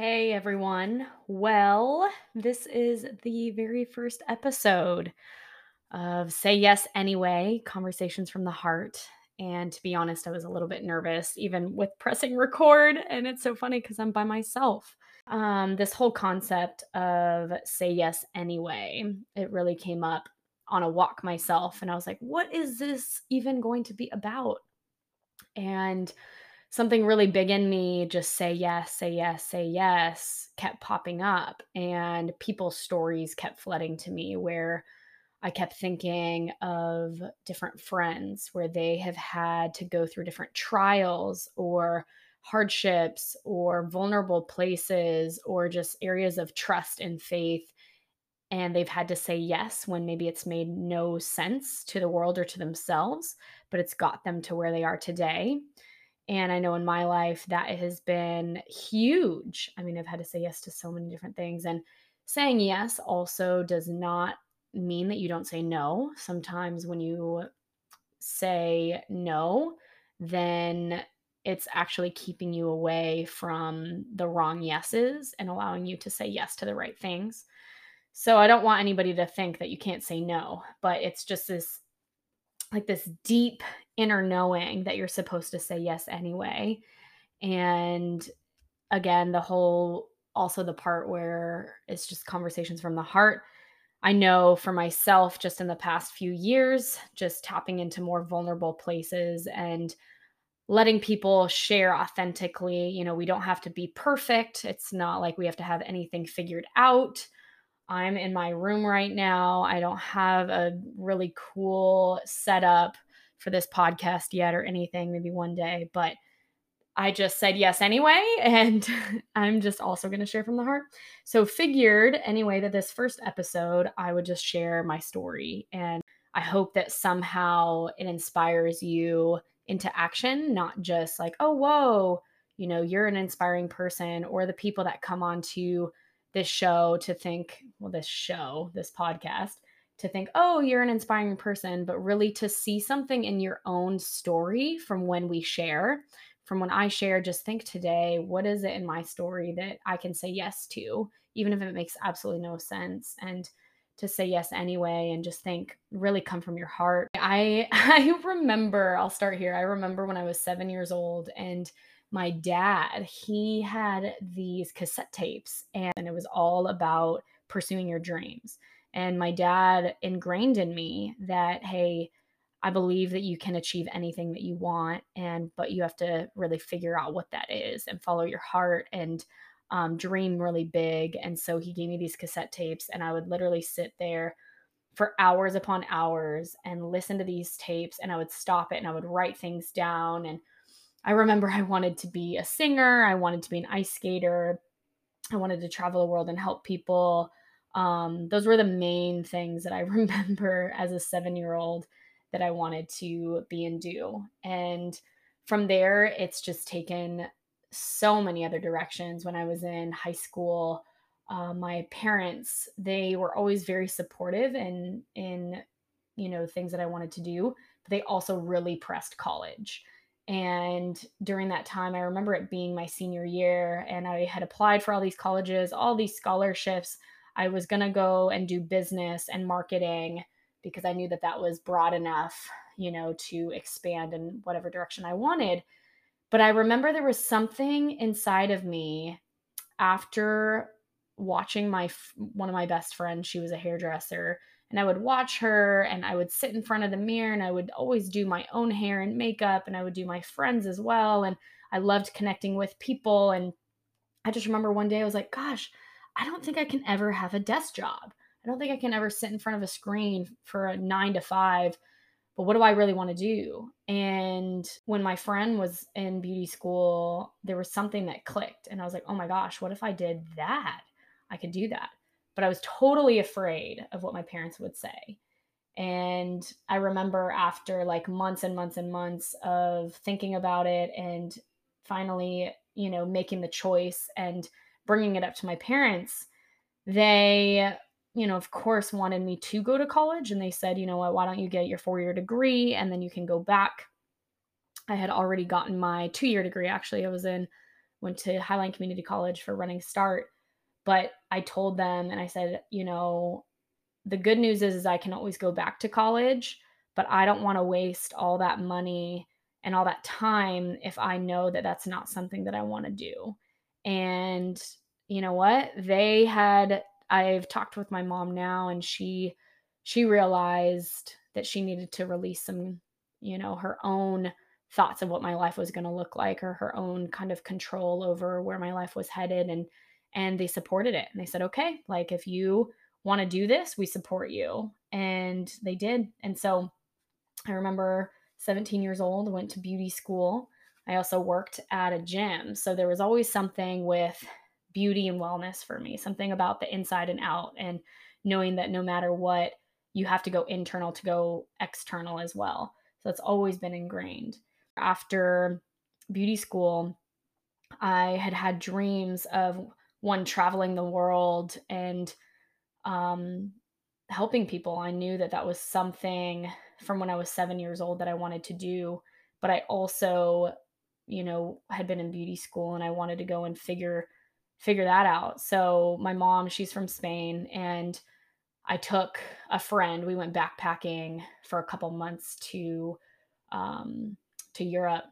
Hey everyone. Well, this is the very first episode of Say Yes Anyway Conversations from the Heart. And to be honest, I was a little bit nervous even with pressing record. And it's so funny because I'm by myself. Um, this whole concept of Say Yes Anyway, it really came up on a walk myself. And I was like, what is this even going to be about? And something really big in me just say yes, say yes, say yes kept popping up. And people's stories kept flooding to me where I kept thinking of different friends where they have had to go through different trials or hardships or vulnerable places or just areas of trust and faith. And they've had to say yes when maybe it's made no sense to the world or to themselves, but it's got them to where they are today. And I know in my life that has been huge. I mean, I've had to say yes to so many different things. And saying yes also does not mean that you don't say no. Sometimes when you say no, then it's actually keeping you away from the wrong yeses and allowing you to say yes to the right things. So I don't want anybody to think that you can't say no, but it's just this like this deep inner knowing that you're supposed to say yes anyway. And again, the whole also the part where it's just conversations from the heart. I know for myself, just in the past few years, just tapping into more vulnerable places and letting people share authentically. You know, we don't have to be perfect. It's not like we have to have anything figured out. I'm in my room right now. I don't have a really cool setup for this podcast yet or anything, maybe one day, but I just said yes anyway. And I'm just also going to share from the heart. So, figured anyway that this first episode, I would just share my story. And I hope that somehow it inspires you into action, not just like, oh, whoa, you know, you're an inspiring person, or the people that come on to this show to think, well, this show, this podcast, to think, oh, you're an inspiring person, but really to see something in your own story from when we share. From when I share, just think today, what is it in my story that I can say yes to, even if it makes absolutely no sense? And to say yes anyway and just think really come from your heart. I I remember, I'll start here. I remember when I was 7 years old and my dad, he had these cassette tapes and it was all about pursuing your dreams. And my dad ingrained in me that, hey, I believe that you can achieve anything that you want, and but you have to really figure out what that is and follow your heart and um, dream really big. And so he gave me these cassette tapes, and I would literally sit there for hours upon hours and listen to these tapes, and I would stop it and I would write things down and I remember I wanted to be a singer, I wanted to be an ice skater, I wanted to travel the world and help people. Um, those were the main things that I remember as a seven year old that I wanted to be and do. And from there, it's just taken so many other directions. When I was in high school, uh, my parents they were always very supportive in in you know things that I wanted to do, but they also really pressed college. And during that time, I remember it being my senior year, and I had applied for all these colleges, all these scholarships. I was going to go and do business and marketing because I knew that that was broad enough, you know, to expand in whatever direction I wanted. But I remember there was something inside of me after watching my one of my best friends, she was a hairdresser, and I would watch her and I would sit in front of the mirror and I would always do my own hair and makeup and I would do my friends as well and I loved connecting with people and I just remember one day I was like gosh I don't think I can ever have a desk job. I don't think I can ever sit in front of a screen for a 9 to 5 but what do I really want to do? And when my friend was in beauty school there was something that clicked and I was like oh my gosh what if I did that? I could do that but I was totally afraid of what my parents would say. And I remember after like months and months and months of thinking about it and finally, you know, making the choice and bringing it up to my parents, they, you know, of course, wanted me to go to college. And they said, you know what, why don't you get your four year degree and then you can go back? I had already gotten my two year degree. Actually, I was in went to Highline Community College for Running Start. But I told them and I said, you know, the good news is, is I can always go back to college, but I don't want to waste all that money and all that time if I know that that's not something that I want to do. And you know what? They had I've talked with my mom now and she she realized that she needed to release some, you know, her own thoughts of what my life was going to look like or her own kind of control over where my life was headed and and they supported it. And they said, "Okay, like if you want to do this, we support you." And they did. And so I remember 17 years old, went to beauty school. I also worked at a gym. So there was always something with beauty and wellness for me, something about the inside and out, and knowing that no matter what, you have to go internal to go external as well. So it's always been ingrained. After beauty school, I had had dreams of one traveling the world and um, helping people. I knew that that was something from when I was seven years old that I wanted to do. But I also, you know, had been in beauty school and I wanted to go and figure figure that out. So my mom, she's from Spain, and I took a friend. We went backpacking for a couple months to um, to Europe,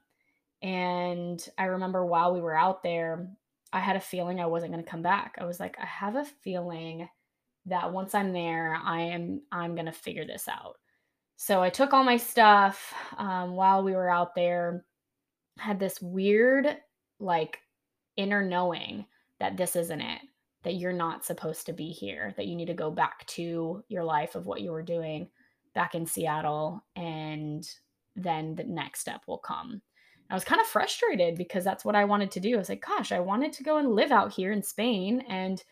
and I remember while we were out there, I had a feeling I wasn't going to come back. I was like, I have a feeling that once I'm there, I am I'm going to figure this out. So I took all my stuff um, while we were out there. Had this weird like inner knowing that this isn't it, that you're not supposed to be here, that you need to go back to your life of what you were doing back in Seattle, and then the next step will come. I was kind of frustrated because that's what I wanted to do. I was like, gosh, I wanted to go and live out here in Spain and,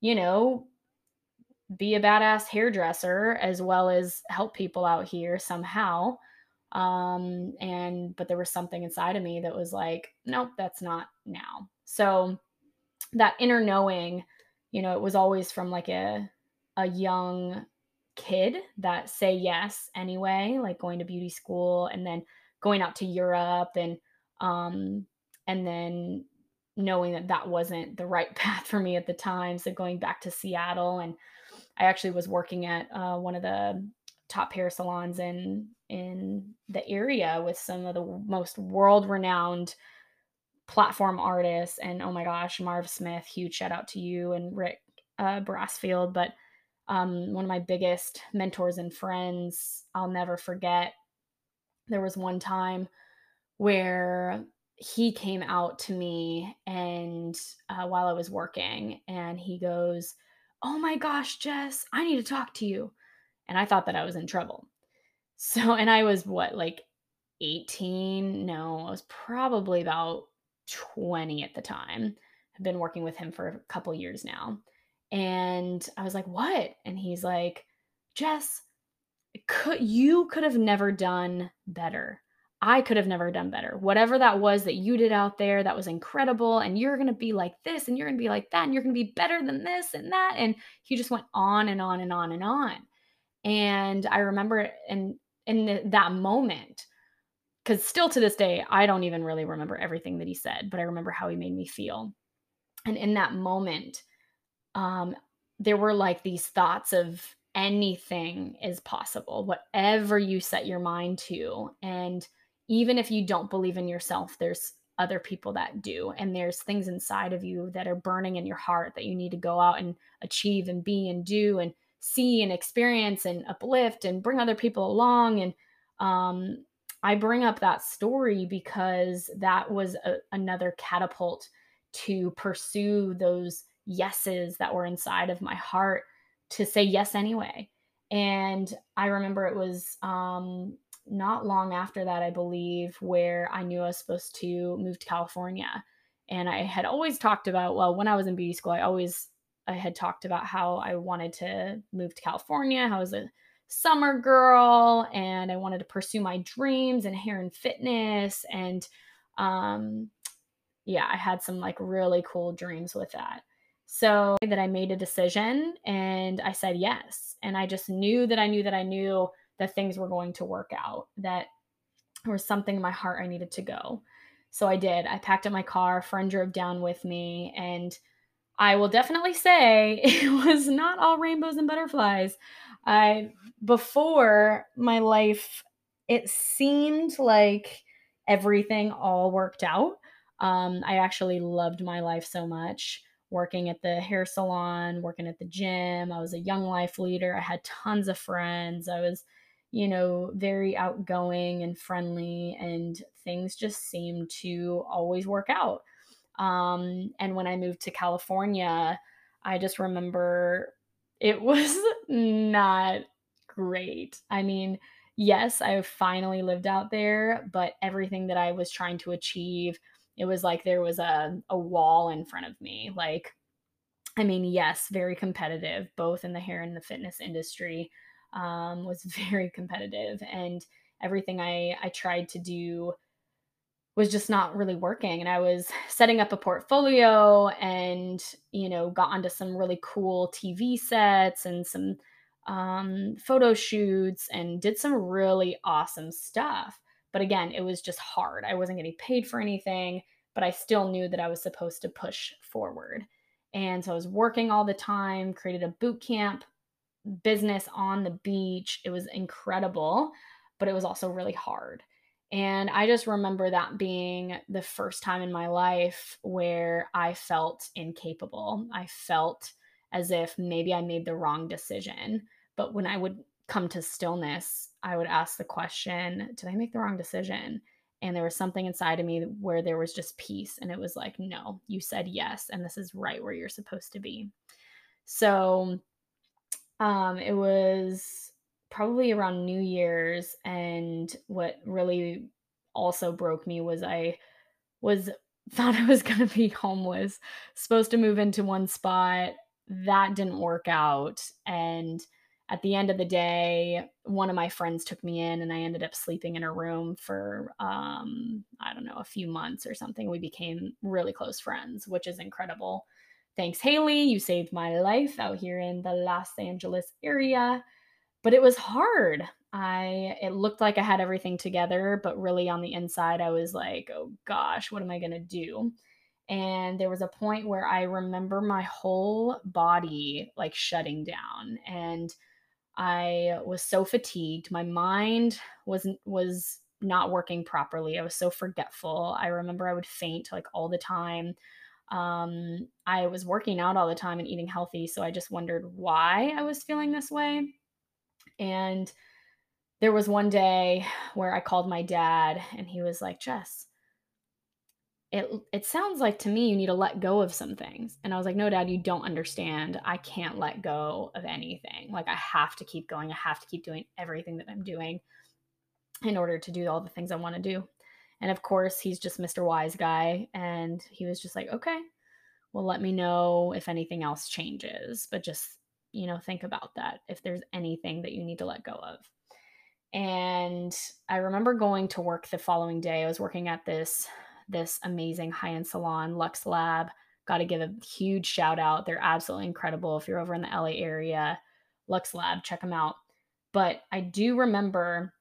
you know, be a badass hairdresser as well as help people out here somehow. Um, and, but there was something inside of me that was like, nope, that's not now. So that inner knowing, you know, it was always from like a, a young kid that say yes anyway, like going to beauty school and then going out to Europe and um and then knowing that that wasn't the right path for me at the time. So going back to Seattle and I actually was working at uh, one of the top hair salons in in the area with some of the most world renowned platform artists. And oh my gosh Marv Smith huge shout out to you and Rick uh, Brassfield. But um, one of my biggest mentors and friends I'll never forget there was one time where he came out to me and uh, while I was working and he goes, "Oh my gosh, Jess, I need to talk to you." And I thought that I was in trouble. So, and I was what, like 18? No, I was probably about 20 at the time. I've been working with him for a couple years now. And I was like, "What?" And he's like, "Jess, could you could have never done better. I could have never done better. Whatever that was that you did out there, that was incredible. And you're going to be like this, and you're going to be like that, and you're going to be better than this and that. And he just went on and on and on and on. And I remember in in the, that moment, because still to this day, I don't even really remember everything that he said, but I remember how he made me feel. And in that moment, um, there were like these thoughts of anything is possible, whatever you set your mind to. And even if you don't believe in yourself, there's other people that do. And there's things inside of you that are burning in your heart that you need to go out and achieve and be and do and see and experience and uplift and bring other people along. And um, I bring up that story because that was a, another catapult to pursue those yeses that were inside of my heart to say yes anyway. And I remember it was um, not long after that, I believe, where I knew I was supposed to move to California. And I had always talked about, well, when I was in beauty school, I always I had talked about how I wanted to move to California, how I was a summer girl and I wanted to pursue my dreams in hair and fitness. And um, yeah, I had some like really cool dreams with that. So that I made a decision and I said yes. And I just knew that I knew that I knew that things were going to work out, that there was something in my heart I needed to go. So I did. I packed up my car, friend drove down with me, and I will definitely say it was not all rainbows and butterflies. I before my life it seemed like everything all worked out. Um, I actually loved my life so much working at the hair salon, working at the gym. I was a young life leader. I had tons of friends. I was, you know, very outgoing and friendly, and things just seemed to always work out. Um, and when I moved to California, I just remember it was not great. I mean, yes, I finally lived out there, but everything that I was trying to achieve, it was like there was a, a wall in front of me. Like, I mean, yes, very competitive, both in the hair and the fitness industry, um, was very competitive. And everything I, I tried to do was just not really working and i was setting up a portfolio and you know got onto some really cool tv sets and some um, photo shoots and did some really awesome stuff but again it was just hard i wasn't getting paid for anything but i still knew that i was supposed to push forward and so i was working all the time created a boot camp business on the beach it was incredible but it was also really hard and I just remember that being the first time in my life where I felt incapable. I felt as if maybe I made the wrong decision. But when I would come to stillness, I would ask the question, Did I make the wrong decision? And there was something inside of me where there was just peace. And it was like, No, you said yes. And this is right where you're supposed to be. So um, it was probably around New Year's. And what really also broke me was I was thought I was going to be homeless, supposed to move into one spot. That didn't work out. And at the end of the day, one of my friends took me in and I ended up sleeping in her room for, um, I don't know, a few months or something. We became really close friends, which is incredible. Thanks, Haley. You saved my life out here in the Los Angeles area but it was hard. I it looked like I had everything together, but really on the inside I was like, "Oh gosh, what am I going to do?" And there was a point where I remember my whole body like shutting down and I was so fatigued. My mind wasn't was not working properly. I was so forgetful. I remember I would faint like all the time. Um, I was working out all the time and eating healthy, so I just wondered why I was feeling this way. And there was one day where I called my dad and he was like, Jess, it it sounds like to me you need to let go of some things. And I was like, no, dad, you don't understand. I can't let go of anything. Like I have to keep going. I have to keep doing everything that I'm doing in order to do all the things I want to do. And of course, he's just Mr. Wise guy. And he was just like, okay, well, let me know if anything else changes, but just you know, think about that if there's anything that you need to let go of. And I remember going to work the following day. I was working at this this amazing high-end salon, Lux Lab. Got to give a huge shout out. They're absolutely incredible. If you're over in the LA area, Lux Lab, check them out. But I do remember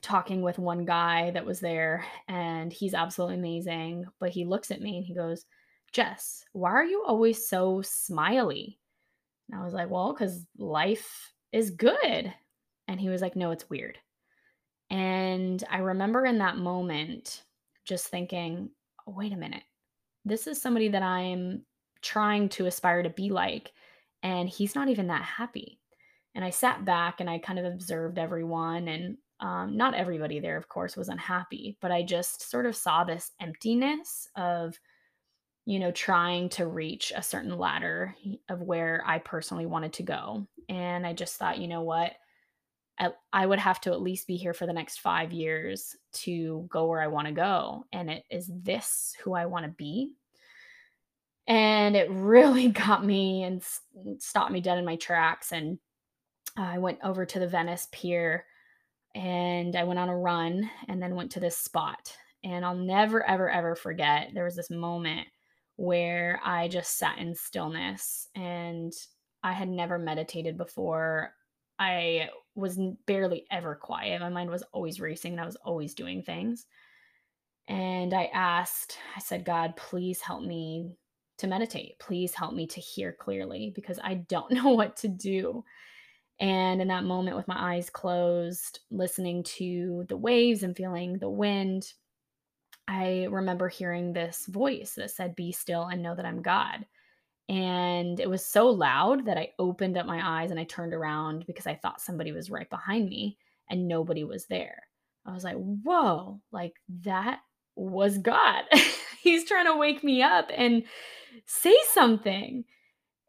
talking with one guy that was there and he's absolutely amazing, but he looks at me and he goes, "Jess, why are you always so smiley?" And I was like, well, because life is good. And he was like, no, it's weird. And I remember in that moment just thinking, oh, wait a minute. This is somebody that I'm trying to aspire to be like. And he's not even that happy. And I sat back and I kind of observed everyone. And um, not everybody there, of course, was unhappy, but I just sort of saw this emptiness of you know, trying to reach a certain ladder of where I personally wanted to go. And I just thought, you know what? I would have to at least be here for the next five years to go where I want to go. And it is this who I want to be. And it really got me and stopped me dead in my tracks. And I went over to the Venice Pier and I went on a run and then went to this spot. And I'll never, ever, ever forget there was this moment where I just sat in stillness and I had never meditated before. I was barely ever quiet. My mind was always racing and I was always doing things. And I asked, I said, God, please help me to meditate. Please help me to hear clearly because I don't know what to do. And in that moment, with my eyes closed, listening to the waves and feeling the wind, I remember hearing this voice that said, Be still and know that I'm God. And it was so loud that I opened up my eyes and I turned around because I thought somebody was right behind me and nobody was there. I was like, Whoa, like that was God. He's trying to wake me up and say something.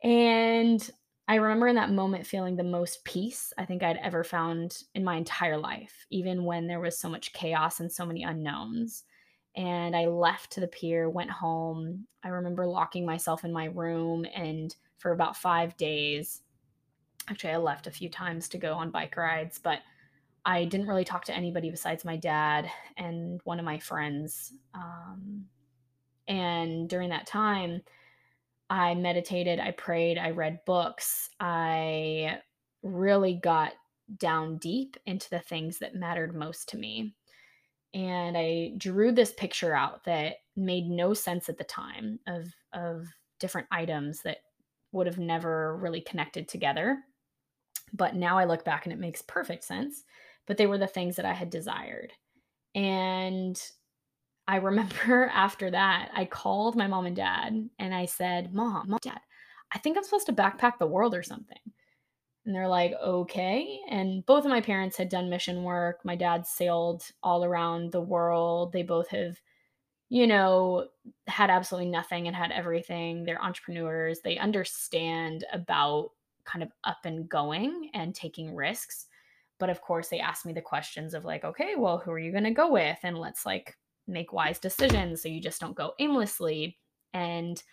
And I remember in that moment feeling the most peace I think I'd ever found in my entire life, even when there was so much chaos and so many unknowns. And I left to the pier, went home. I remember locking myself in my room and for about five days. Actually, I left a few times to go on bike rides, but I didn't really talk to anybody besides my dad and one of my friends. Um, and during that time, I meditated, I prayed, I read books. I really got down deep into the things that mattered most to me. And I drew this picture out that made no sense at the time of of different items that would have never really connected together. But now I look back and it makes perfect sense. But they were the things that I had desired. And I remember after that, I called my mom and dad and I said, Mom, mom, dad, I think I'm supposed to backpack the world or something. And they're like, okay. And both of my parents had done mission work. My dad sailed all around the world. They both have, you know, had absolutely nothing and had everything. They're entrepreneurs. They understand about kind of up and going and taking risks. But of course, they asked me the questions of like, okay, well, who are you going to go with? And let's like make wise decisions so you just don't go aimlessly. And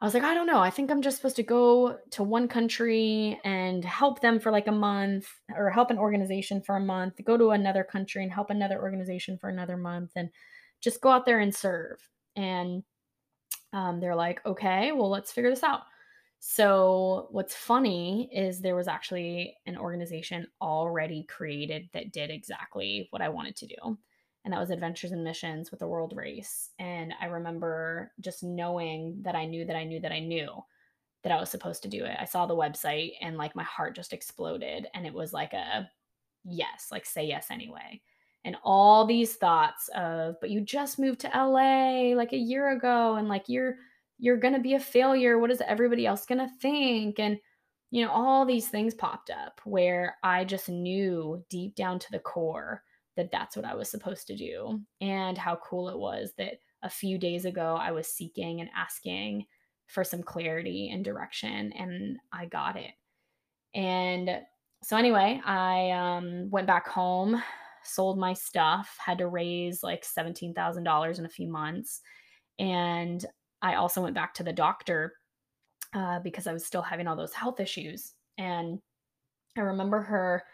I was like, I don't know. I think I'm just supposed to go to one country and help them for like a month or help an organization for a month, go to another country and help another organization for another month and just go out there and serve. And um, they're like, okay, well, let's figure this out. So, what's funny is there was actually an organization already created that did exactly what I wanted to do and that was Adventures in Missions with the World Race. And I remember just knowing that I knew that I knew that I knew that I was supposed to do it. I saw the website and like my heart just exploded. And it was like a yes, like say yes anyway. And all these thoughts of, but you just moved to LA like a year ago and like you're you're going to be a failure. What is everybody else going to think? And you know, all these things popped up where I just knew deep down to the core that that's what I was supposed to do and how cool it was that a few days ago I was seeking and asking for some clarity and direction and I got it. And so anyway, I um, went back home, sold my stuff, had to raise like $17,000 in a few months. And I also went back to the doctor uh, because I was still having all those health issues. And I remember her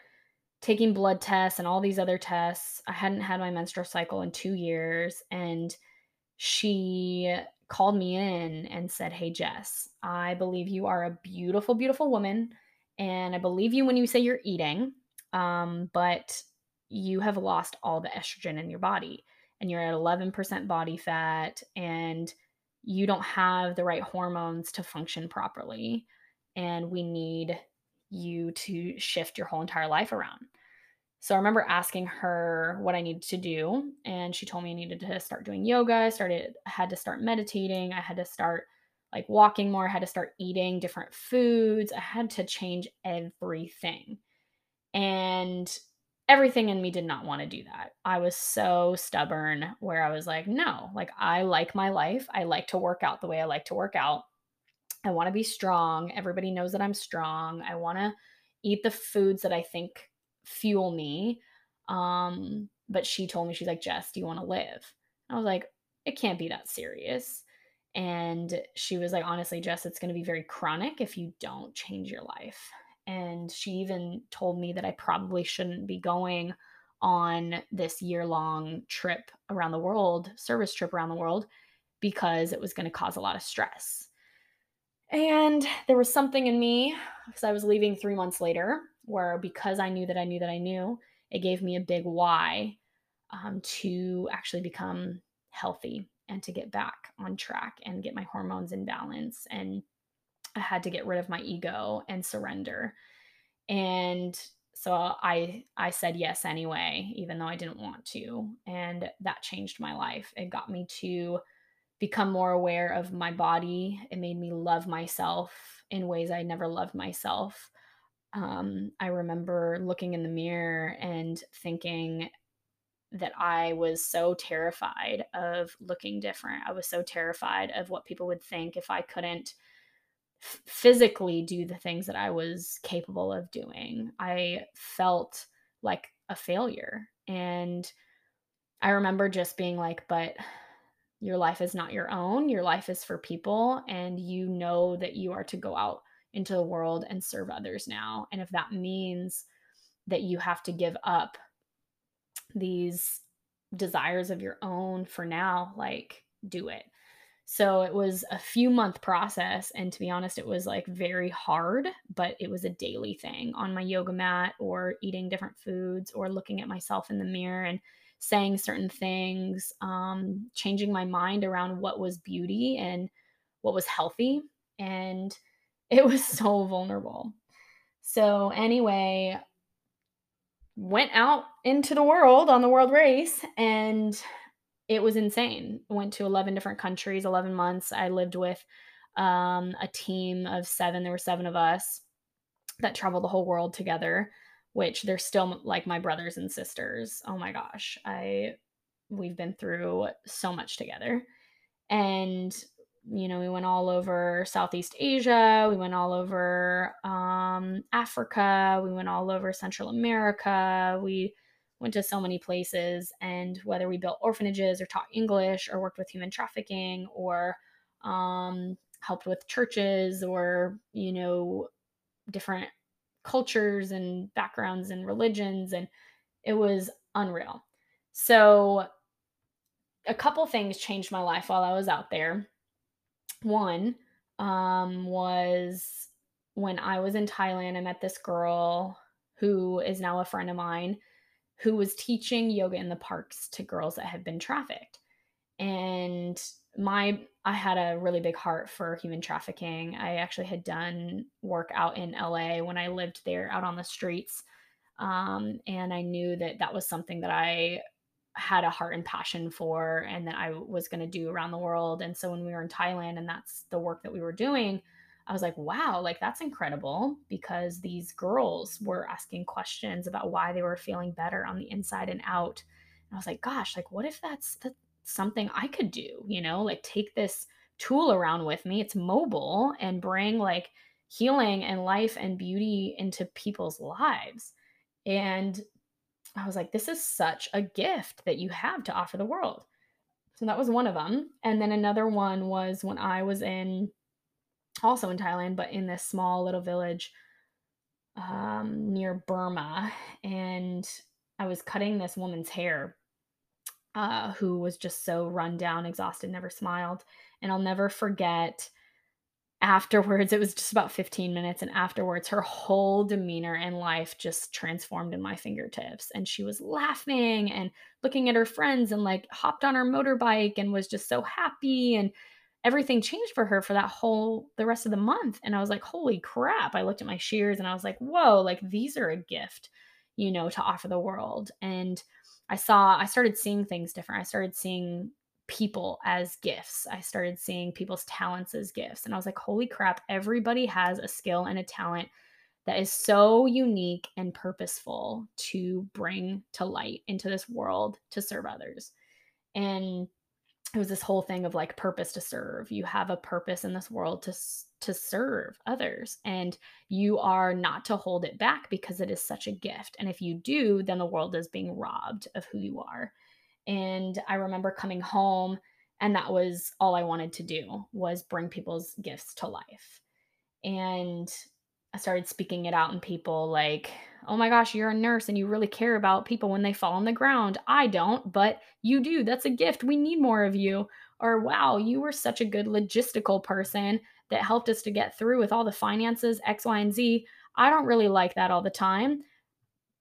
taking blood tests and all these other tests. I hadn't had my menstrual cycle in two years. And she called me in and said, Hey, Jess, I believe you are a beautiful, beautiful woman. And I believe you when you say you're eating, um, but you have lost all the estrogen in your body and you're at 11% body fat and you don't have the right hormones to function properly. And we need you to shift your whole entire life around. So I remember asking her what I needed to do, and she told me I needed to start doing yoga. I started I had to start meditating. I had to start like walking more. I had to start eating different foods. I had to change everything. And everything in me did not want to do that. I was so stubborn where I was like, no, like I like my life. I like to work out the way I like to work out. I want to be strong. Everybody knows that I'm strong. I want to eat the foods that I think fuel me. Um, but she told me, she's like, Jess, do you want to live? I was like, it can't be that serious. And she was like, honestly, Jess, it's going to be very chronic if you don't change your life. And she even told me that I probably shouldn't be going on this year long trip around the world, service trip around the world, because it was going to cause a lot of stress. And there was something in me because I was leaving three months later where because I knew that I knew that I knew, it gave me a big why um, to actually become healthy and to get back on track and get my hormones in balance. And I had to get rid of my ego and surrender. And so I I said yes anyway, even though I didn't want to. And that changed my life. It got me to become more aware of my body. It made me love myself in ways I never loved myself. Um, I remember looking in the mirror and thinking that I was so terrified of looking different. I was so terrified of what people would think if I couldn't physically do the things that I was capable of doing. I felt like a failure. And I remember just being like, but your life is not your own. Your life is for people. And you know that you are to go out into the world and serve others now. And if that means that you have to give up these desires of your own for now, like do it. So it was a few month process. And to be honest, it was like very hard, but it was a daily thing on my yoga mat or eating different foods or looking at myself in the mirror and saying certain things, um, changing my mind around what was beauty and what was healthy. And it was so vulnerable. So, anyway, went out into the world on the world race and it was insane. Went to 11 different countries, 11 months. I lived with um, a team of seven. There were seven of us that traveled the whole world together, which they're still like my brothers and sisters. Oh my gosh. I we've been through so much together. And you know, we went all over Southeast Asia, we went all over um, Africa, we went all over Central America, we went to so many places. And whether we built orphanages or taught English or worked with human trafficking or um, helped with churches or, you know, different cultures and backgrounds and religions, and it was unreal. So, a couple things changed my life while I was out there one um, was when I was in Thailand, I met this girl who is now a friend of mine who was teaching yoga in the parks to girls that had been trafficked. And my I had a really big heart for human trafficking. I actually had done work out in LA when I lived there out on the streets. Um, and I knew that that was something that I had a heart and passion for and that I was going to do around the world. And so when we were in Thailand and that's the work that we were doing, I was like, wow, like that's incredible because these girls were asking questions about why they were feeling better on the inside and out. And I was like, gosh, like what if that's, that's something I could do, you know, like take this tool around with me. It's mobile and bring like healing and life and beauty into people's lives. And I was like, this is such a gift that you have to offer the world. So that was one of them. And then another one was when I was in, also in Thailand, but in this small little village um, near Burma. And I was cutting this woman's hair uh, who was just so run down, exhausted, never smiled. And I'll never forget afterwards, it was just about 15 minutes. And afterwards, her whole demeanor and life just transformed in my fingertips. And she was laughing and looking at her friends and like hopped on her motorbike and was just so happy. And everything changed for her for that whole, the rest of the month. And I was like, holy crap. I looked at my shears and I was like, whoa, like these are a gift, you know, to offer the world. And I saw, I started seeing things different. I started seeing people as gifts. I started seeing people's talents as gifts. And I was like, holy crap, everybody has a skill and a talent that is so unique and purposeful to bring to light into this world to serve others. And it was this whole thing of like purpose to serve. You have a purpose in this world to to serve others and you are not to hold it back because it is such a gift. And if you do, then the world is being robbed of who you are. And I remember coming home and that was all I wanted to do was bring people's gifts to life. And I started speaking it out in people like, "Oh my gosh, you're a nurse and you really care about people when they fall on the ground. I don't, but you do. That's a gift. We need more of you." Or, "Wow, you were such a good logistical person that helped us to get through with all the finances X, Y, and Z. I don't really like that all the time,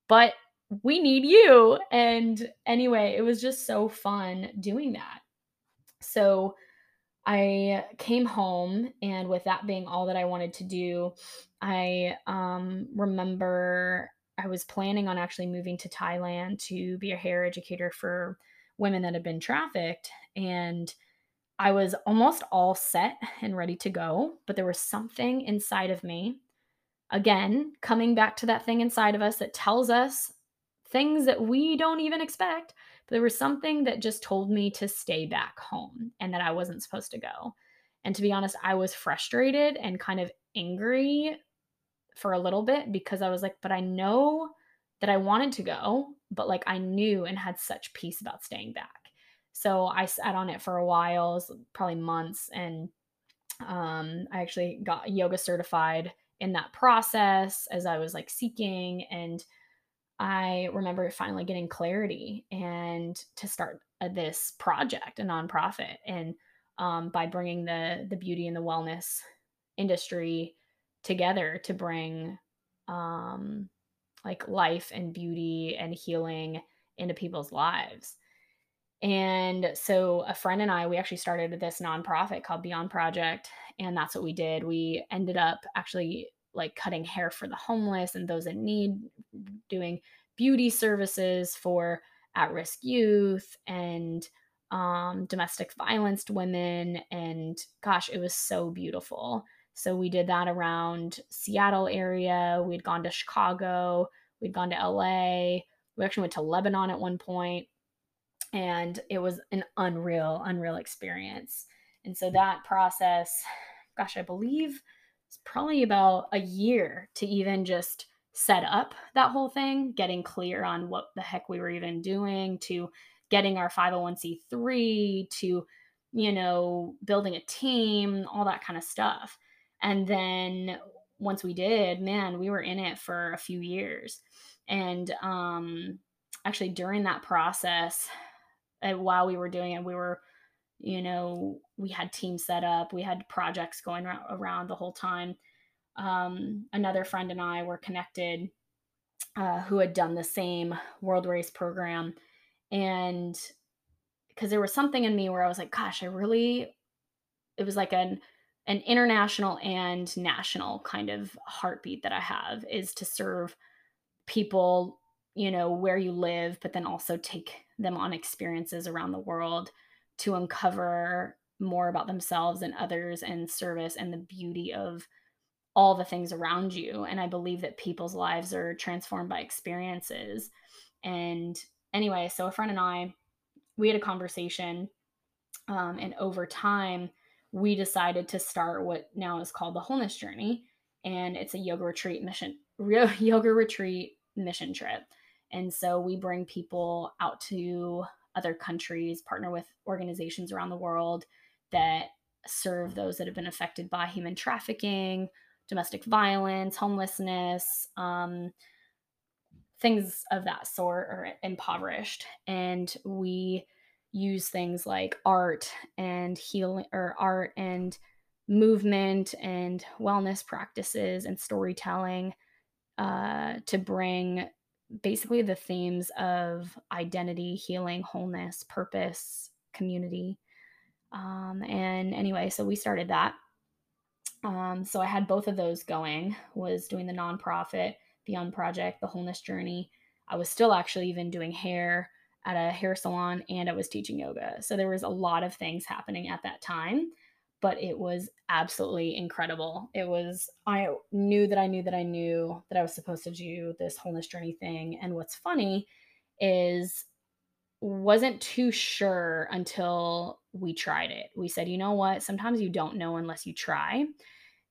but we need you. And anyway, it was just so fun doing that. So I came home, and with that being all that I wanted to do, I um, remember I was planning on actually moving to Thailand to be a hair educator for women that had been trafficked. And I was almost all set and ready to go, but there was something inside of me. Again, coming back to that thing inside of us that tells us things that we don't even expect. There was something that just told me to stay back home and that I wasn't supposed to go. And to be honest, I was frustrated and kind of angry for a little bit because I was like, but I know that I wanted to go, but like I knew and had such peace about staying back. So I sat on it for a while, probably months, and um, I actually got yoga certified in that process as I was like seeking and I remember finally getting clarity and to start a, this project, a nonprofit, and um, by bringing the the beauty and the wellness industry together to bring um, like life and beauty and healing into people's lives. And so a friend and I, we actually started this nonprofit called Beyond Project, and that's what we did. We ended up actually like cutting hair for the homeless and those in need, doing beauty services for at risk youth and um, domestic violence women. And gosh, it was so beautiful. So we did that around Seattle area. We'd gone to Chicago. We'd gone to LA. We actually went to Lebanon at one point, and it was an unreal, unreal experience. And so that process, gosh, I believe it's probably about a year to even just set up that whole thing, getting clear on what the heck we were even doing, to getting our 501c3, to, you know, building a team, all that kind of stuff. And then once we did, man, we were in it for a few years. And um, actually, during that process, while we were doing it, we were you know we had teams set up we had projects going around the whole time. Um, another friend and i were connected uh, who had done the same world race program. And because there was something in me where i was like gosh i really it was like an an international and national kind of heartbeat that i have is to serve people you know where you live but then also take them on experiences around the world to uncover more about themselves and others and service and the beauty of all the things around you. And I believe that people's lives are transformed by experiences. And anyway, so a friend and I, we had a conversation, um, and over time, we decided to start what now is called the Wholeness Journey. And it's a yoga retreat mission, yoga retreat mission trip. And so we bring people out to other countries, partner with organizations around the world that serve those that have been affected by human trafficking, domestic violence, homelessness, um, things of that sort, or impoverished. And we use things like art and healing, or art and movement and wellness practices and storytelling uh, to bring basically the themes of identity, healing, wholeness, purpose, community. Um, and anyway, so we started that. Um, so I had both of those going, was doing the nonprofit Beyond Project, the wholeness journey. I was still actually even doing hair at a hair salon and I was teaching yoga. So there was a lot of things happening at that time but it was absolutely incredible. It was, I knew that I knew that I knew that I was supposed to do this wholeness journey thing. And what's funny is, wasn't too sure until we tried it. We said, you know what? Sometimes you don't know unless you try.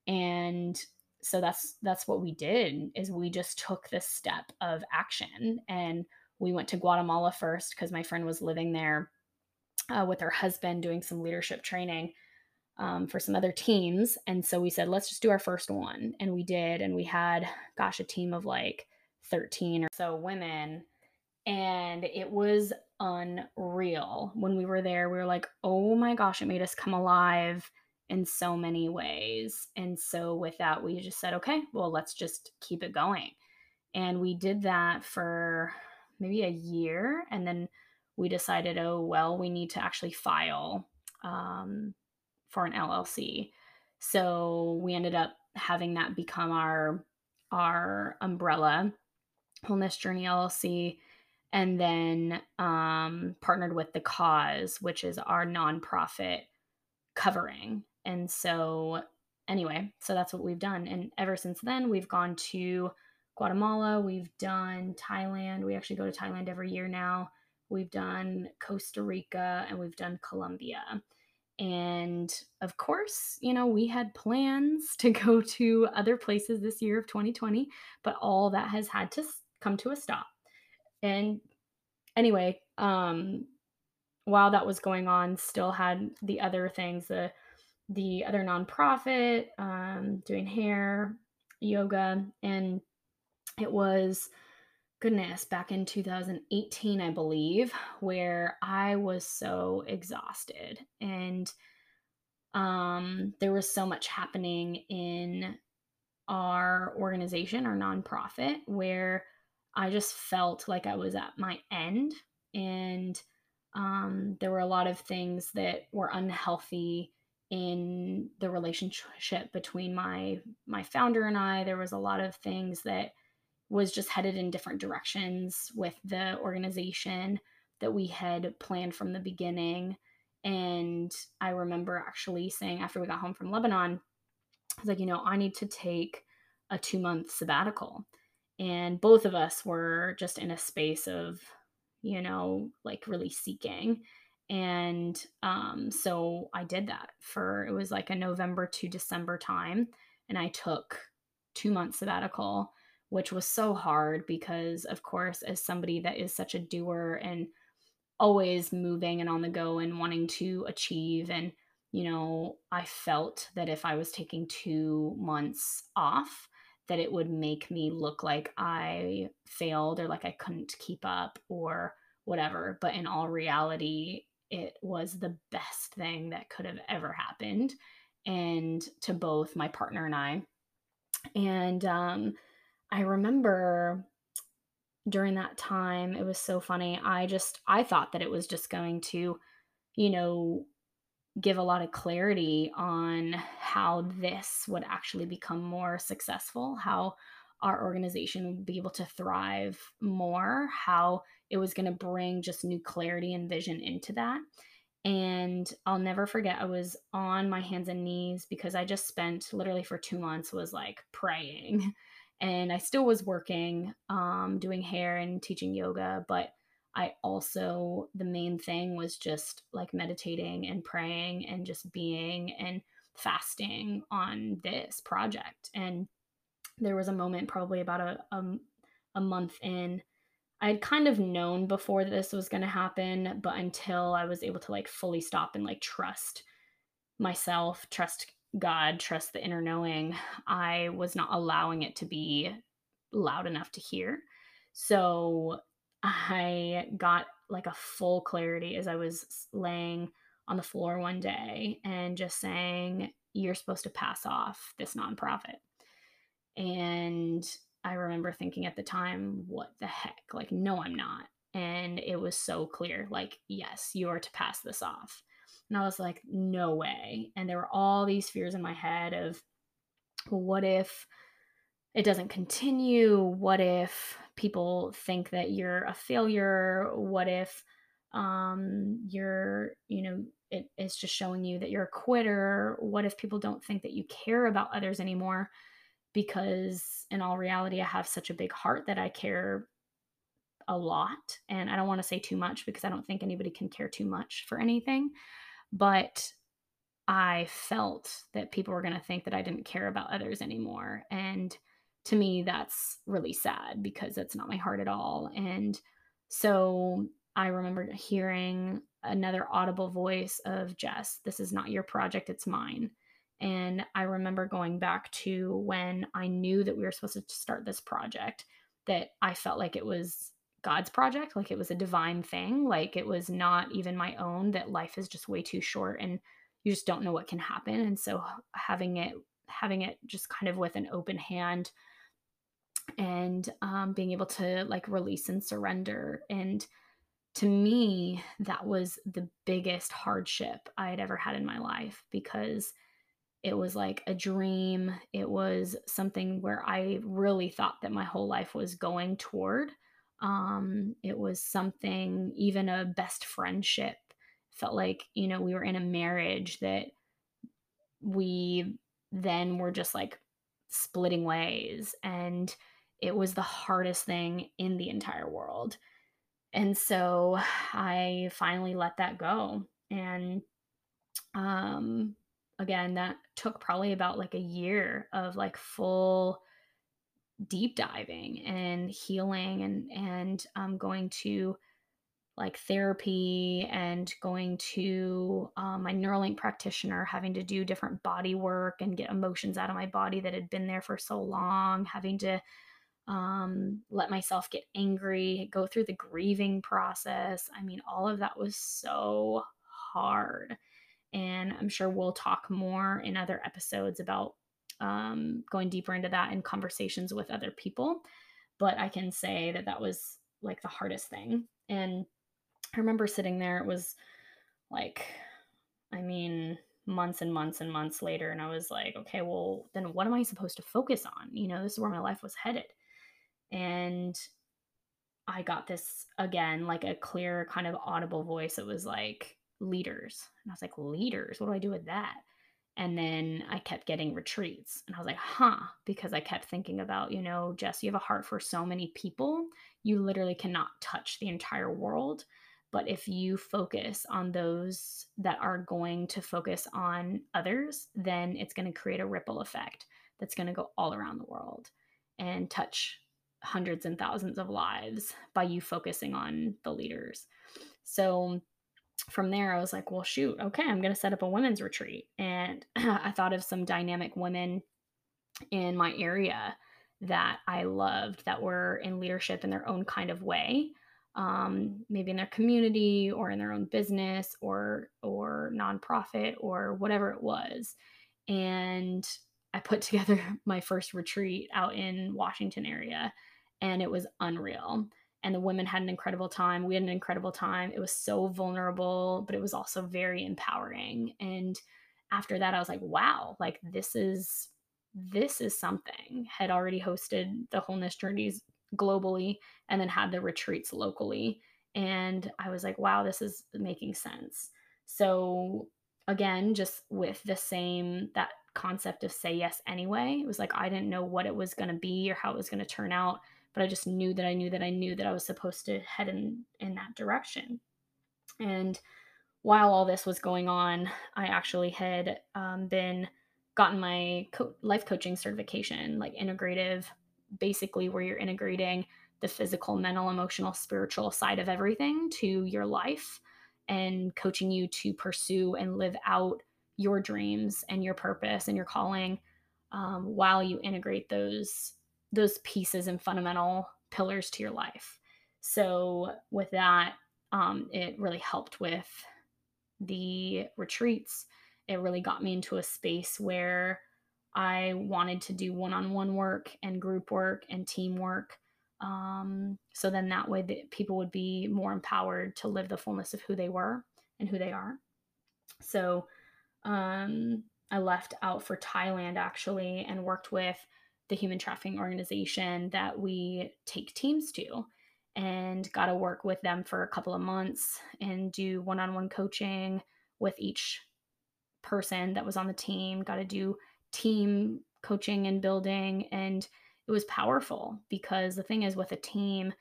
And so that's that's what we did is we just took this step of action and we went to Guatemala first because my friend was living there uh, with her husband doing some leadership training um, for some other teams. And so we said, let's just do our first one. And we did. And we had, gosh, a team of like 13 or so women. And it was unreal. When we were there, we were like, oh my gosh, it made us come alive in so many ways. And so with that, we just said, okay, well, let's just keep it going. And we did that for, maybe a year. And then we decided, oh, well, we need to actually file um, for an LLC. So we ended up having that become our our umbrella, Wholeness Journey LLC, and then um, partnered with the Cause, which is our nonprofit covering. And so, anyway, so that's what we've done. And ever since then, we've gone to Guatemala, we've done Thailand. We actually go to Thailand every year now. We've done Costa Rica and we've done Colombia. And of course, you know, we had plans to go to other places this year of 2020, but all that has had to come to a stop. And anyway, um while that was going on, still had the other things, the the other nonprofit, um, doing hair, yoga, and it was goodness back in 2018 i believe where i was so exhausted and um there was so much happening in our organization our nonprofit where i just felt like i was at my end and um there were a lot of things that were unhealthy in the relationship between my my founder and I. There was a lot of things that was just headed in different directions with the organization that we had planned from the beginning. And I remember actually saying after we got home from Lebanon, I was like, you know, I need to take a two month sabbatical. And both of us were just in a space of, you know, like really seeking. And um, so I did that for it was like a November to December time. And I took two months sabbatical which was so hard because, of course, as somebody that is such a doer and always moving and on the go and wanting to achieve, and you know, I felt that if I was taking two months off, that it would make me look like I failed or like I couldn't keep up or whatever. But in all reality, it was the best thing that could have ever happened. And to both my partner and I. And um, I remember during that time, it was so funny. I just, I thought that it was just going to, you know, give a lot of clarity on how this would actually become more successful, how our organization would be able to thrive more, how it was going to bring just new clarity and vision into that. And I'll never forget, I was on my hands and knees because I just spent literally for two months was like praying and I still was working, um, doing hair and teaching yoga, but I also, the main thing was just like meditating and praying and just being and fasting on this project. And there was a moment, probably about a, a, a month in, I had kind of known before that this was going to happen, but until I was able to like fully stop and like trust myself, trust God, trust the inner knowing, I was not allowing it to be loud enough to hear. So I got like a full clarity as I was laying on the floor one day and just saying, You're supposed to pass off this nonprofit. And I remember thinking at the time, What the heck? Like, no, I'm not. And it was so clear, like, yes, you are to pass this off. And I was like, no way. And there were all these fears in my head of, what if it doesn't continue? What if people think that you're a failure? What if um, you're, you know, it, it's just showing you that you're a quitter? What if people don't think that you care about others anymore? Because in all reality, I have such a big heart that I care a lot. And I don't want to say too much because I don't think anybody can care too much for anything but I felt that people were going to think that I didn't care about others anymore. And to me, that's really sad because that's not my heart at all. And so I remember hearing another audible voice of Jess, this is not your project, it's mine. And I remember going back to when I knew that we were supposed to start this project, that I felt like it was God's project, like it was a divine thing, like it was not even my own, that life is just way too short and you just don't know what can happen. And so having it having it just kind of with an open hand and um, being able to like release and surrender. And to me, that was the biggest hardship I had ever had in my life because it was like a dream. It was something where I really thought that my whole life was going toward. Um, it was something, even a best friendship felt like, you know, we were in a marriage that we then were just like splitting ways. And it was the hardest thing in the entire world. And so I finally let that go. And um again, that took probably about like a year of like full deep diving and healing and and um going to like therapy and going to um, my NeuroLink practitioner, having to do different body work and get emotions out of my body that had been there for so long, having to um, let myself get angry, go through the grieving process. I mean, all of that was so hard. And I'm sure we'll talk more in other episodes about um, going deeper into that in conversations with other people. But I can say that that was like the hardest thing. And I remember sitting there, it was like, I mean, months and months and months later. And I was like, okay, well, then what am I supposed to focus on? You know, this is where my life was headed. And I got this again, like a clear kind of audible voice. It was like leaders. And I was like, leaders? What do I do with that? And then I kept getting retreats. And I was like, huh, because I kept thinking about, you know, Jess, you have a heart for so many people. You literally cannot touch the entire world. But if you focus on those that are going to focus on others, then it's going to create a ripple effect that's going to go all around the world and touch hundreds and thousands of lives by you focusing on the leaders. So from there, I was like, well, shoot, okay, I'm going to set up a women's retreat. And I thought of some dynamic women in my area that I loved that were in leadership in their own kind of way. Um, maybe in their community or in their own business or or nonprofit or whatever it was. And I put together my first retreat out in Washington area and it was unreal. And the women had an incredible time. We had an incredible time. It was so vulnerable, but it was also very empowering. And after that, I was like, wow, like this is this is something. Had already hosted the wholeness journeys globally and then had the retreats locally. And I was like, wow, this is making sense. So again, just with the same that concept of say yes anyway. It was like I didn't know what it was to be or how it was to turn out but I just knew that I knew that I knew that I was supposed to head in in that direction. And while all this was going on, I actually had um, been gotten my co- life coaching certification, like integrative, basically where you're integrating the physical, mental, emotional, spiritual side of everything to your life and coaching you to pursue and live out your dreams and your purpose and your calling um, while you integrate those those pieces and fundamental pillars to your life. So with that, um, it really helped with the retreats. It really got me into a space where I wanted to do one-on-one work and group work and teamwork. Um, so then that way that people would be more empowered to live the fullness of who they were and who they are. So um, I left out for Thailand actually and worked with the human trafficking organization that we take teams to and got to work with them for a couple of months and do one-on-one coaching with each person that was on the team got to do team coaching and building and it was powerful because the thing is with a team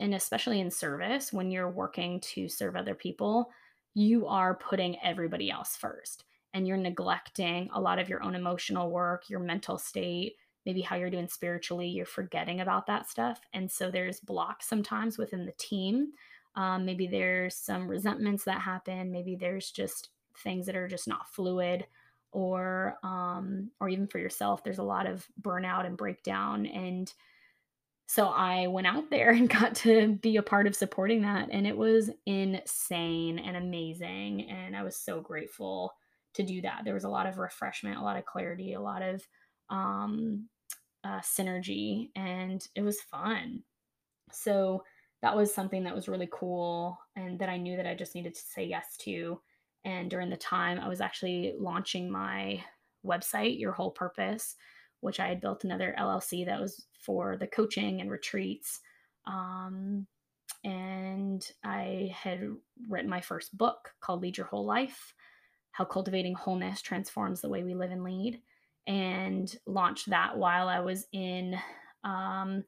and especially in service when you're working to serve other people you are putting everybody else first and you're neglecting a lot of your own emotional work your mental state maybe how you're doing spiritually, you're forgetting about that stuff. And so there's blocks sometimes within the team. Um, maybe there's some resentments that happen. Maybe there's just things that are just not fluid or um, or even for yourself there's a lot of burnout and breakdown and so i went out there and got to be a part of supporting that and it was insane and amazing and i was so grateful to do that there was a lot of refreshment a lot of clarity a lot of um, uh, synergy and it was fun. So that was something that was really cool and that I knew that I just needed to say yes to. And during the time, I was actually launching my website, Your Whole Purpose, which I had built another LLC that was for the coaching and retreats. Um, and I had written my first book called Lead Your Whole Life How Cultivating Wholeness Transforms the Way We Live and Lead, and launched that while I was in um,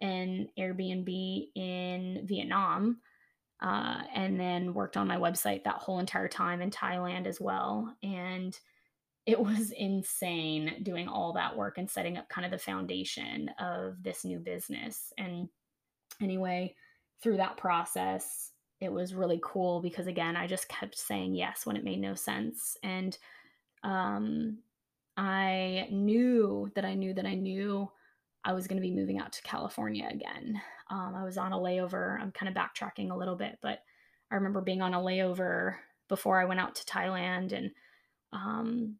an Airbnb in Vietnam. Uh, and then worked on my website that whole entire time in Thailand as well. And it was insane doing all that work and setting up kind of the foundation of this new business. And anyway, through that process, it was really cool because again, I just kept saying yes when it made no sense. And um, I knew that I knew that I knew I was going to be moving out to California again. Um, I was on a layover. I'm kind of backtracking a little bit, but I remember being on a layover before I went out to Thailand and um,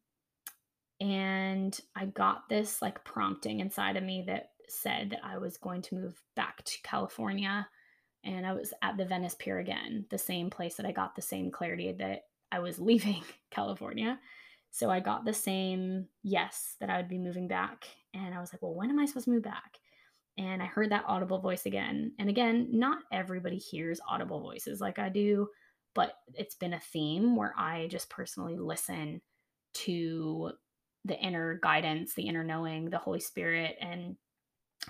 and I got this like prompting inside of me that said that I was going to move back to California and I was at the Venice Pier again, the same place that I got the same clarity that I was leaving California. So I got the same yes that I would be moving back. And I was like, well, when am I supposed to move back? And I heard that audible voice again. And again, not everybody hears audible voices like I do, but it's been a theme where I just personally listen to the inner guidance, the inner knowing, the Holy Spirit. And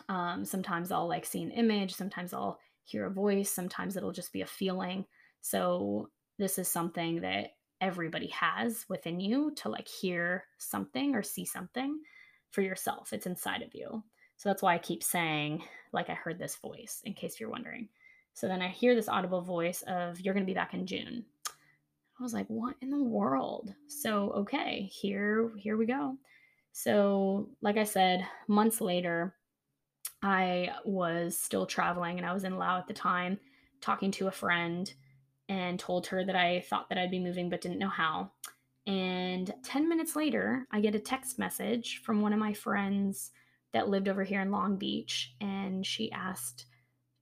um, sometimes I'll like see an image, sometimes I'll hear a voice, sometimes it'll just be a feeling. So, this is something that everybody has within you to like hear something or see something for yourself. It's inside of you. So, that's why I keep saying, like, I heard this voice, in case you're wondering. So then I hear this audible voice of, you're going to be back in June. I was like, what in the world? So, okay, here here we go. So, like I said, months later, I was still traveling and I was in Laos at the time, talking to a friend and told her that I thought that I'd be moving but didn't know how. And 10 minutes later, I get a text message from one of my friends that lived over here in Long Beach. And she asked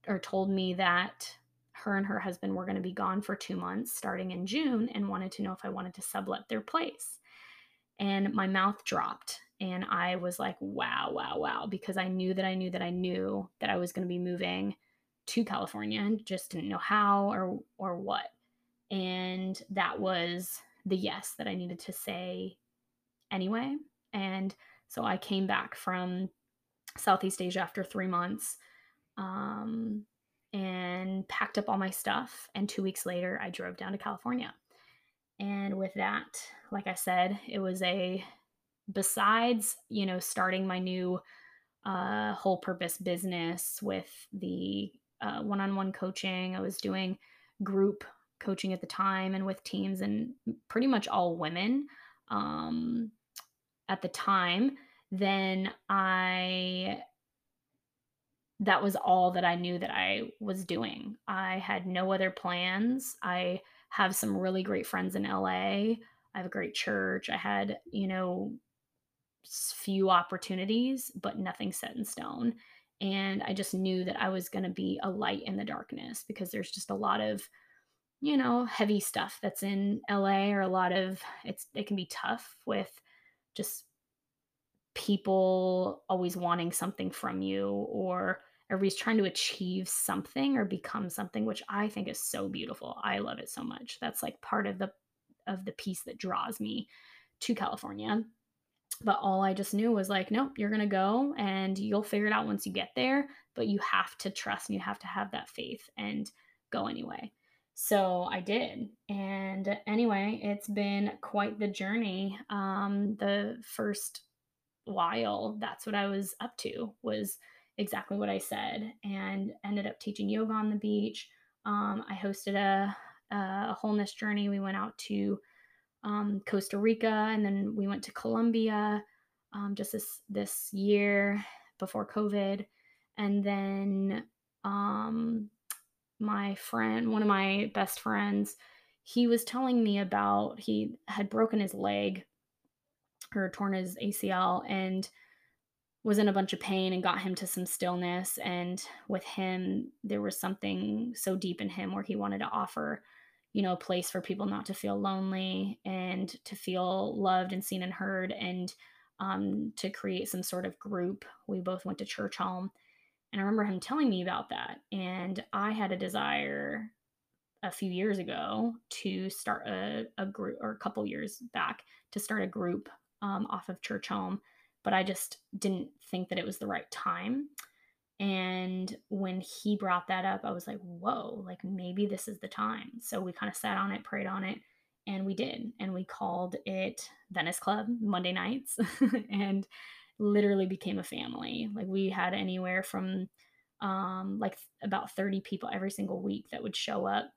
or told me that her and her husband were going to be gone for two months starting in June and wanted to know if I wanted to sublet their place. And my mouth dropped and I was like, wow, wow, wow, because I knew that I knew that I knew that I was going to be moving to California and just didn't know how or or what. And that was the yes that I needed to say anyway. And so I came back from Southeast Asia after three months um, and packed up all my stuff. And two weeks later, I drove down to California. And with that, like I said, it was a, besides, you know, starting my new uh, whole purpose business with the one on one coaching, I was doing group coaching at the time and with teams and pretty much all women um, at the time. Then I that was all that I knew that I was doing. I had no other plans. I have some really great friends in LA. I have a great church. I had, you know, few opportunities, but nothing set in stone. And I just knew that I was going to be a light in the darkness because there's just a lot of, you know, heavy stuff that's in LA or a lot of it's it can be tough with just people always wanting something from you or everybody's trying to achieve something or become something which i think is so beautiful. I love it so much. That's like part of the of the piece that draws me to california but all i just knew was like nope you're gonna go and you'll figure it out once you get there but you have to trust and you have to have that faith and go anyway so i did and anyway it's been quite the journey um the first while that's what i was up to was exactly what I said and ended up teaching yoga on the beach. Um, I hosted a, a, wholeness journey. We went out to um, Costa Rica and then we went to Colombia um, just this, this year before COVID. And then um, my friend, one of my best friends, he was telling me about he had broken his leg or torn his ACL and was in a bunch of pain and got him to some stillness. And with him, there was something so deep in him where he wanted to offer, you know, a place for people not to feel lonely and to feel loved and seen and heard and um, to create some sort of group. We both went to Churchome. And I remember him telling me about that. And I had a desire a few years ago to start a, a group, or a couple years back, to start a group um, off of Churchome but I just didn't think that it was the right time. And when he brought that up, I was like, whoa, like maybe this is the time. So we kind of sat on it, prayed on it, and we did. And we called it Venice Club Monday nights and literally became a family. Like we had anywhere from um, like about 30 people every single week that would show up.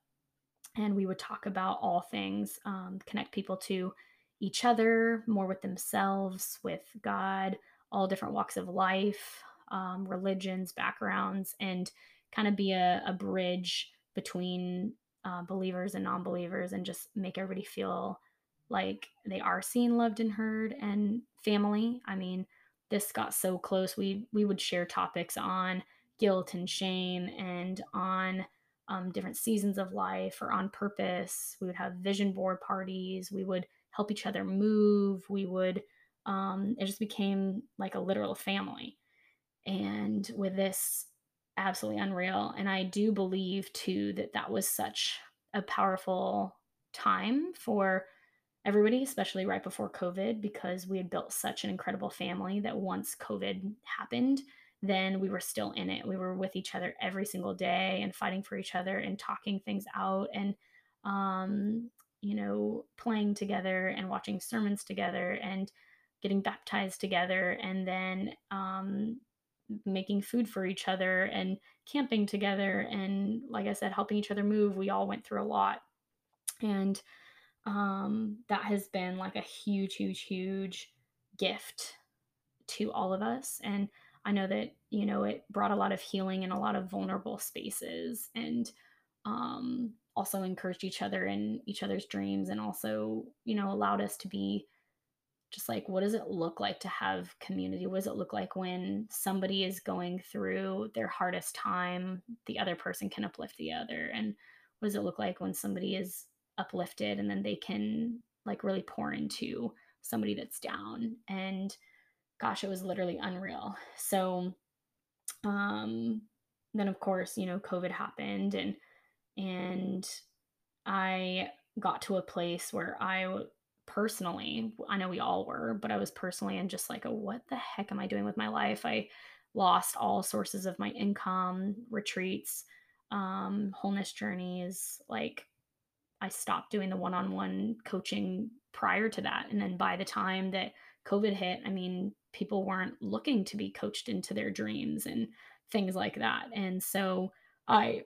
And we would talk about all things, um, connect people to each other, more with themselves, with God, all different walks of life, um, religions, backgrounds, and kind of be a, a bridge between uh, believers and non believers and just make everybody feel like they are seen, loved, and heard and family. I mean, this got so close. We, we would share topics on guilt and shame and on um, different seasons of life or on purpose. We would have vision board parties. We would help each other move. We would, um, it just became like a literal family. And with this, absolutely unreal. And I do believe too that that was such a powerful time for everybody, especially right before COVID, because we had built such an incredible family that once COVID happened, then we were still in it. We were with each other every single day and fighting for each other and talking things out and um, you know, playing together and watching sermons together and getting baptized together and then um, making food for each other and camping together and like i said helping each other move we all went through a lot. And um, that has been like a huge huge huge gift to all of us. And i know that you know it brought a lot of healing in a lot of vulnerable spaces and um, also encouraged each other in each other's dreams and also, you know, allowed us to be just like, what does it look like to have community? What does it look like when somebody is going through their hardest time? The other person can uplift the other. And what does it look like when somebody is uplifted and then they can like really pour into somebody that's down? And gosh, it was literally unreal. So, um, then of course, you know, COVID happened and and I got to a place where I personally, I know we all were, but I was personally in just like what the heck am I doing with my life? I lost all sources of my income, retreats, um, wholeness journeys. Like I stopped doing the one on one coaching prior to that. And then by the time that COVID hit, I mean, people weren't looking to be coached into their dreams and things like that. And so I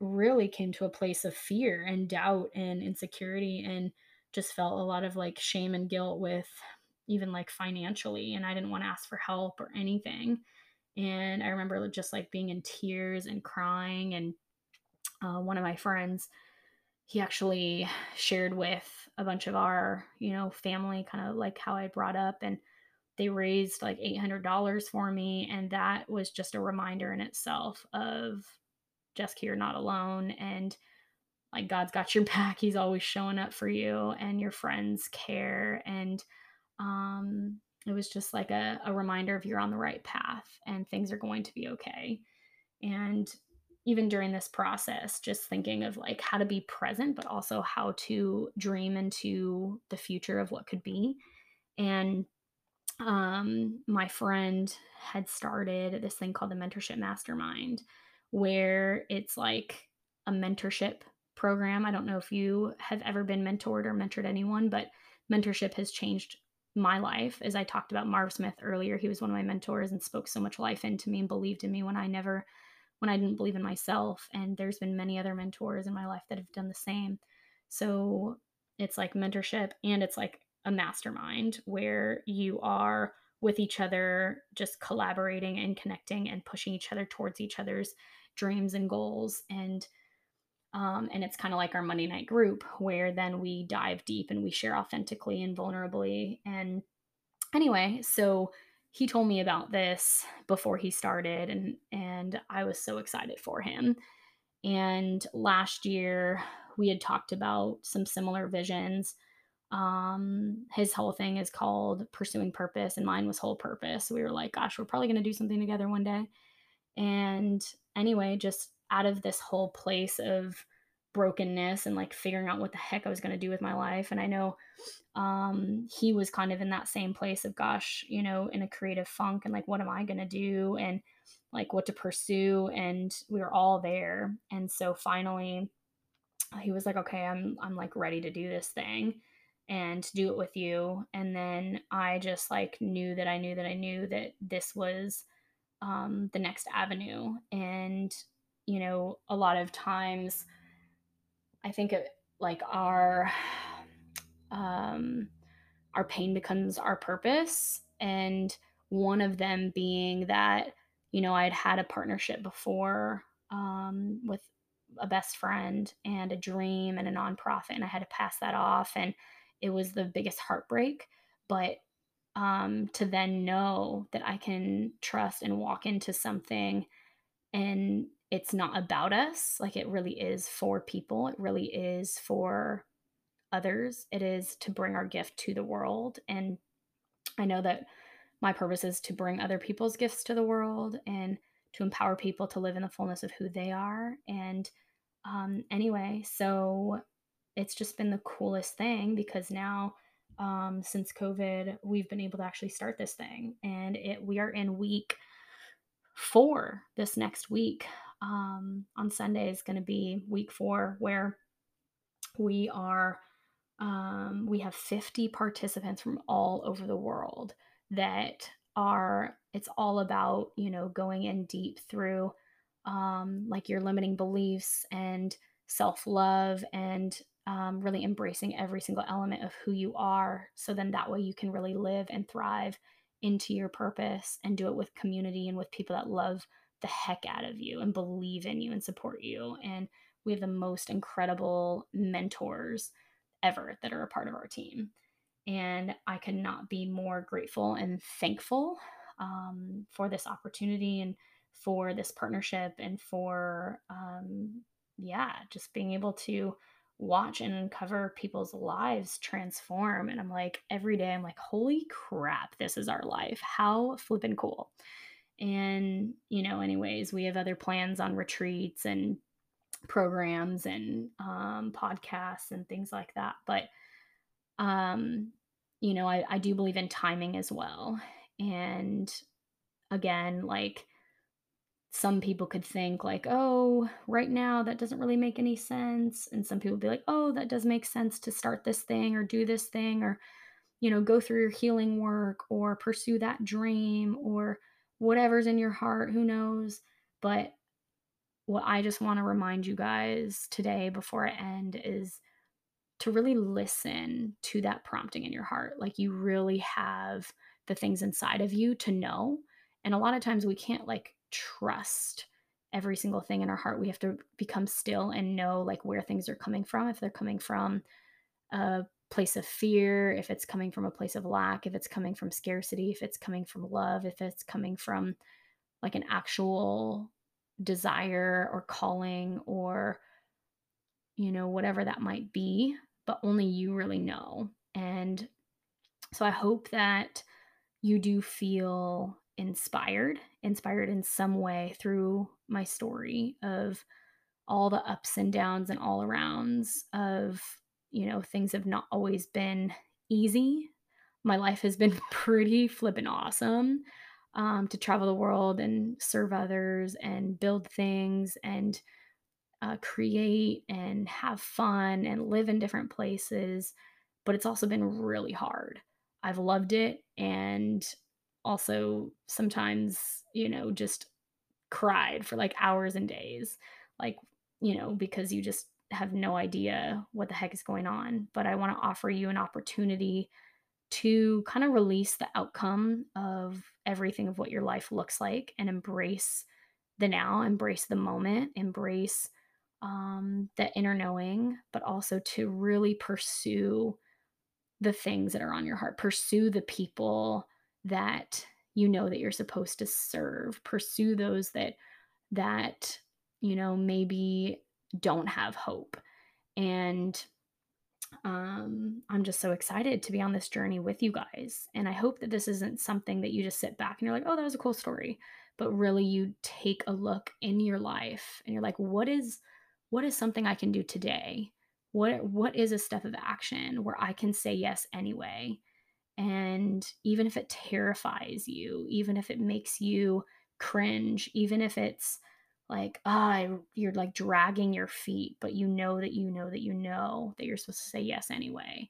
really came to a place of fear and doubt and insecurity and just felt a lot of like shame and guilt with even like financially and I didn't want to ask for help or anything. And I remember just like being in tears and crying and uh, one of my friends he actually shared with a bunch of our, you know, family kind of like how I brought up and they raised like $800 for me and that was just a reminder in itself of Jessica, you're not alone. And like God's got your back. He's always showing up for you and your friends care. And um, it was just like a, a reminder of you're on the right path and things are going to be okay. And even during this process, just thinking of like how to be present, but also how to dream into the future of what could be. And um, my friend had started this thing called the Mentorship Mastermind where it's like a mentorship program. I don't know if you have ever been mentored or mentored anyone, but mentorship has changed my life. As I talked about Marv Smith earlier, he was one of my mentors and spoke so much life into me and believed in me when I never when I didn't believe in myself. And there's been many other mentors in my life that have done the same. So it's like mentorship and it's like a mastermind where you are with each other, just collaborating and connecting and pushing each other towards each other's dreams and goals and um, and it's kind of like our monday night group where then we dive deep and we share authentically and vulnerably and anyway so he told me about this before he started and and I was so excited for him. And last year we had talked about some similar visions. Um his whole thing is called pursuing purpose and mine was whole purpose. We were like, gosh, we're probably going to do something together one day. And anyway, just out of this whole place of brokenness and like figuring out what the heck I was going to do with my life. And I know um, he was kind of in that same place of, gosh, you know, in a creative funk and like, what am I going to do? And like what to pursue. And we were all there. And so finally, he was like, okay, I'm, I'm like ready to do this thing and do it with you. And then I just like knew that I knew that I knew that this was um, the next avenue. And, you know, a lot of times, I think it, like our um, our pain becomes our purpose, and one of them being that you know I'd had a partnership before um, with a best friend and a dream and a nonprofit, and I had to pass that off, and it was the biggest heartbreak. But um, to then know that I can trust and walk into something and it's not about us. Like it really is for people, it really is for others. It is to bring our gift to the world. And I know that my purpose is to bring other people's gifts to the world and to empower people to live in the fullness of who they are. And um, anyway, so it's just been the coolest thing because now um, since COVID, we've been able to actually start this thing, and it we are in week four this next week. Um, on Sunday is going to be week four, where we are um, we have 50 participants from all over the world that are it's all about you know going in deep through um, like your limiting beliefs and self-love and um, really embracing every single element of who you are so then that way you can really live and thrive into your purpose and do it with community and with people that love the heck out of you and believe in you and support you. And we have the most incredible mentors ever that are a part of our team. And I cannot be more grateful and thankful um, for this opportunity and for this partnership and for, um, yeah, just being able to watch and uncover people's lives transform. And I'm like, every day, I'm like, holy crap, this is our life. How flippin' cool. And, you know, anyways, we have other plans on retreats and programs and um, podcasts and things like that. But, um, you know, I, I do believe in timing as well. And again, like, some people could think like oh right now that doesn't really make any sense and some people be like oh that does make sense to start this thing or do this thing or you know go through your healing work or pursue that dream or whatever's in your heart who knows but what i just want to remind you guys today before i end is to really listen to that prompting in your heart like you really have the things inside of you to know and a lot of times we can't like trust every single thing in our heart. We have to become still and know like where things are coming from. If they're coming from a place of fear, if it's coming from a place of lack, if it's coming from scarcity, if it's coming from love, if it's coming from like an actual desire or calling or you know whatever that might be but only you really know. And so i hope that you do feel inspired, inspired in some way through my story of all the ups and downs and all arounds of, you know, things have not always been easy. My life has been pretty flippin' awesome um, to travel the world and serve others and build things and uh, create and have fun and live in different places. But it's also been really hard. I've loved it and also sometimes, you know, just cried for like hours and days, like, you know, because you just have no idea what the heck is going on. But I want to offer you an opportunity to kind of release the outcome of everything of what your life looks like and embrace the now, embrace the moment, embrace um, the inner knowing, but also to really pursue the things that are on your heart, pursue the people that you know that you're supposed to serve. Pursue those that that you know maybe don't have hope. And um, I'm just so excited to be on this journey with you guys. And I hope that this isn't something that you just sit back and you're like, oh, that was a cool story. But really you take a look in your life and you're like, what is what is something I can do today? What what is a step of action where I can say yes anyway? And even if it terrifies you, even if it makes you cringe, even if it's like ah you're like dragging your feet but you know that you know that you know that you're supposed to say yes anyway.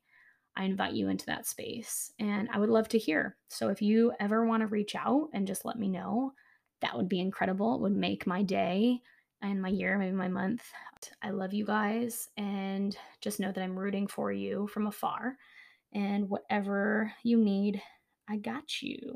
I invite you into that space and i would love to hear. So if you ever want to reach out and just let me know that would be incredible. It would make my day and my year maybe my month. I love you guys and just know that i'm rooting for you from afar and whatever you need i got you